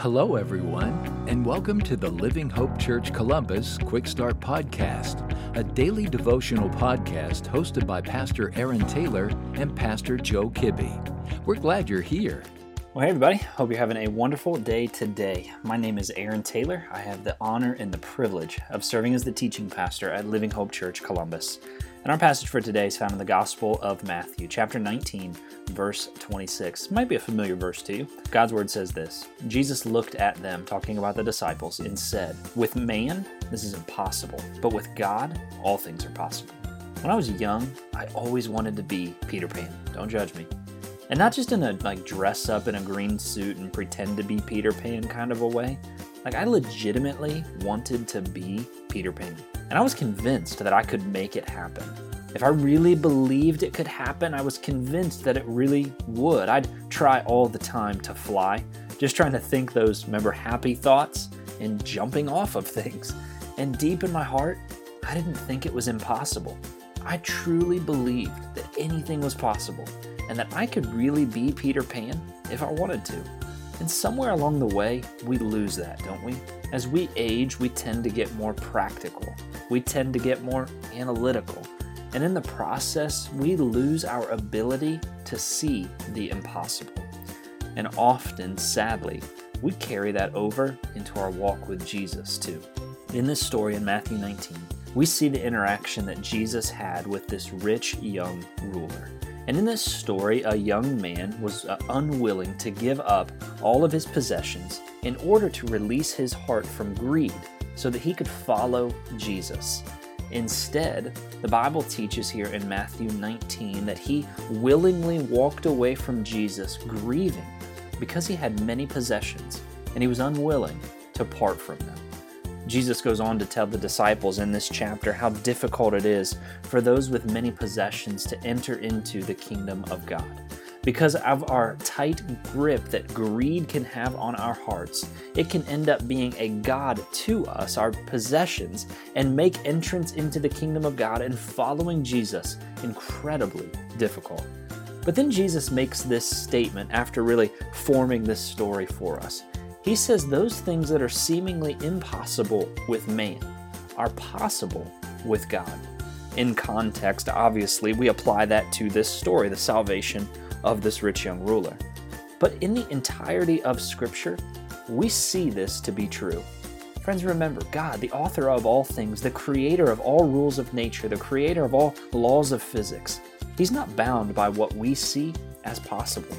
Hello, everyone, and welcome to the Living Hope Church Columbus Quick Start Podcast, a daily devotional podcast hosted by Pastor Aaron Taylor and Pastor Joe Kibbe. We're glad you're here. Well, hey, everybody. Hope you're having a wonderful day today. My name is Aaron Taylor. I have the honor and the privilege of serving as the teaching pastor at Living Hope Church Columbus. And our passage for today is found in the Gospel of Matthew, chapter 19, verse 26. might be a familiar verse to you. God's word says this Jesus looked at them, talking about the disciples, and said, With man, this is impossible, but with God, all things are possible. When I was young, I always wanted to be Peter Pan. Don't judge me. And not just in a like dress up in a green suit and pretend to be Peter Pan kind of a way. Like I legitimately wanted to be Peter Pan. And I was convinced that I could make it happen. If I really believed it could happen, I was convinced that it really would. I'd try all the time to fly, just trying to think those, remember, happy thoughts and jumping off of things. And deep in my heart, I didn't think it was impossible. I truly believed that anything was possible and that I could really be Peter Pan if I wanted to. And somewhere along the way, we lose that, don't we? As we age, we tend to get more practical. We tend to get more analytical. And in the process, we lose our ability to see the impossible. And often, sadly, we carry that over into our walk with Jesus too. In this story in Matthew 19, we see the interaction that Jesus had with this rich young ruler. And in this story, a young man was uh, unwilling to give up all of his possessions in order to release his heart from greed so that he could follow Jesus. Instead, the Bible teaches here in Matthew 19 that he willingly walked away from Jesus grieving because he had many possessions and he was unwilling to part from them. Jesus goes on to tell the disciples in this chapter how difficult it is for those with many possessions to enter into the kingdom of God. Because of our tight grip that greed can have on our hearts, it can end up being a God to us, our possessions, and make entrance into the kingdom of God and following Jesus incredibly difficult. But then Jesus makes this statement after really forming this story for us. He says those things that are seemingly impossible with man are possible with God. In context, obviously, we apply that to this story, the salvation of this rich young ruler. But in the entirety of Scripture, we see this to be true. Friends, remember, God, the author of all things, the creator of all rules of nature, the creator of all laws of physics, He's not bound by what we see as possible.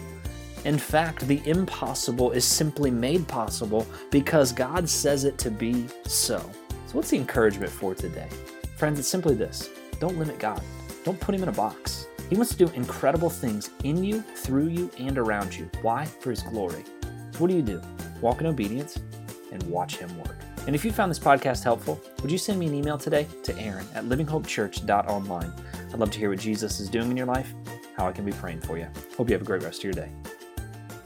In fact, the impossible is simply made possible because God says it to be so. So, what's the encouragement for today? Friends, it's simply this don't limit God, don't put Him in a box. He wants to do incredible things in you, through you, and around you. Why? For His glory. So, what do you do? Walk in obedience and watch Him work. And if you found this podcast helpful, would you send me an email today to Aaron at livinghopechurch.online? I'd love to hear what Jesus is doing in your life, how I can be praying for you. Hope you have a great rest of your day.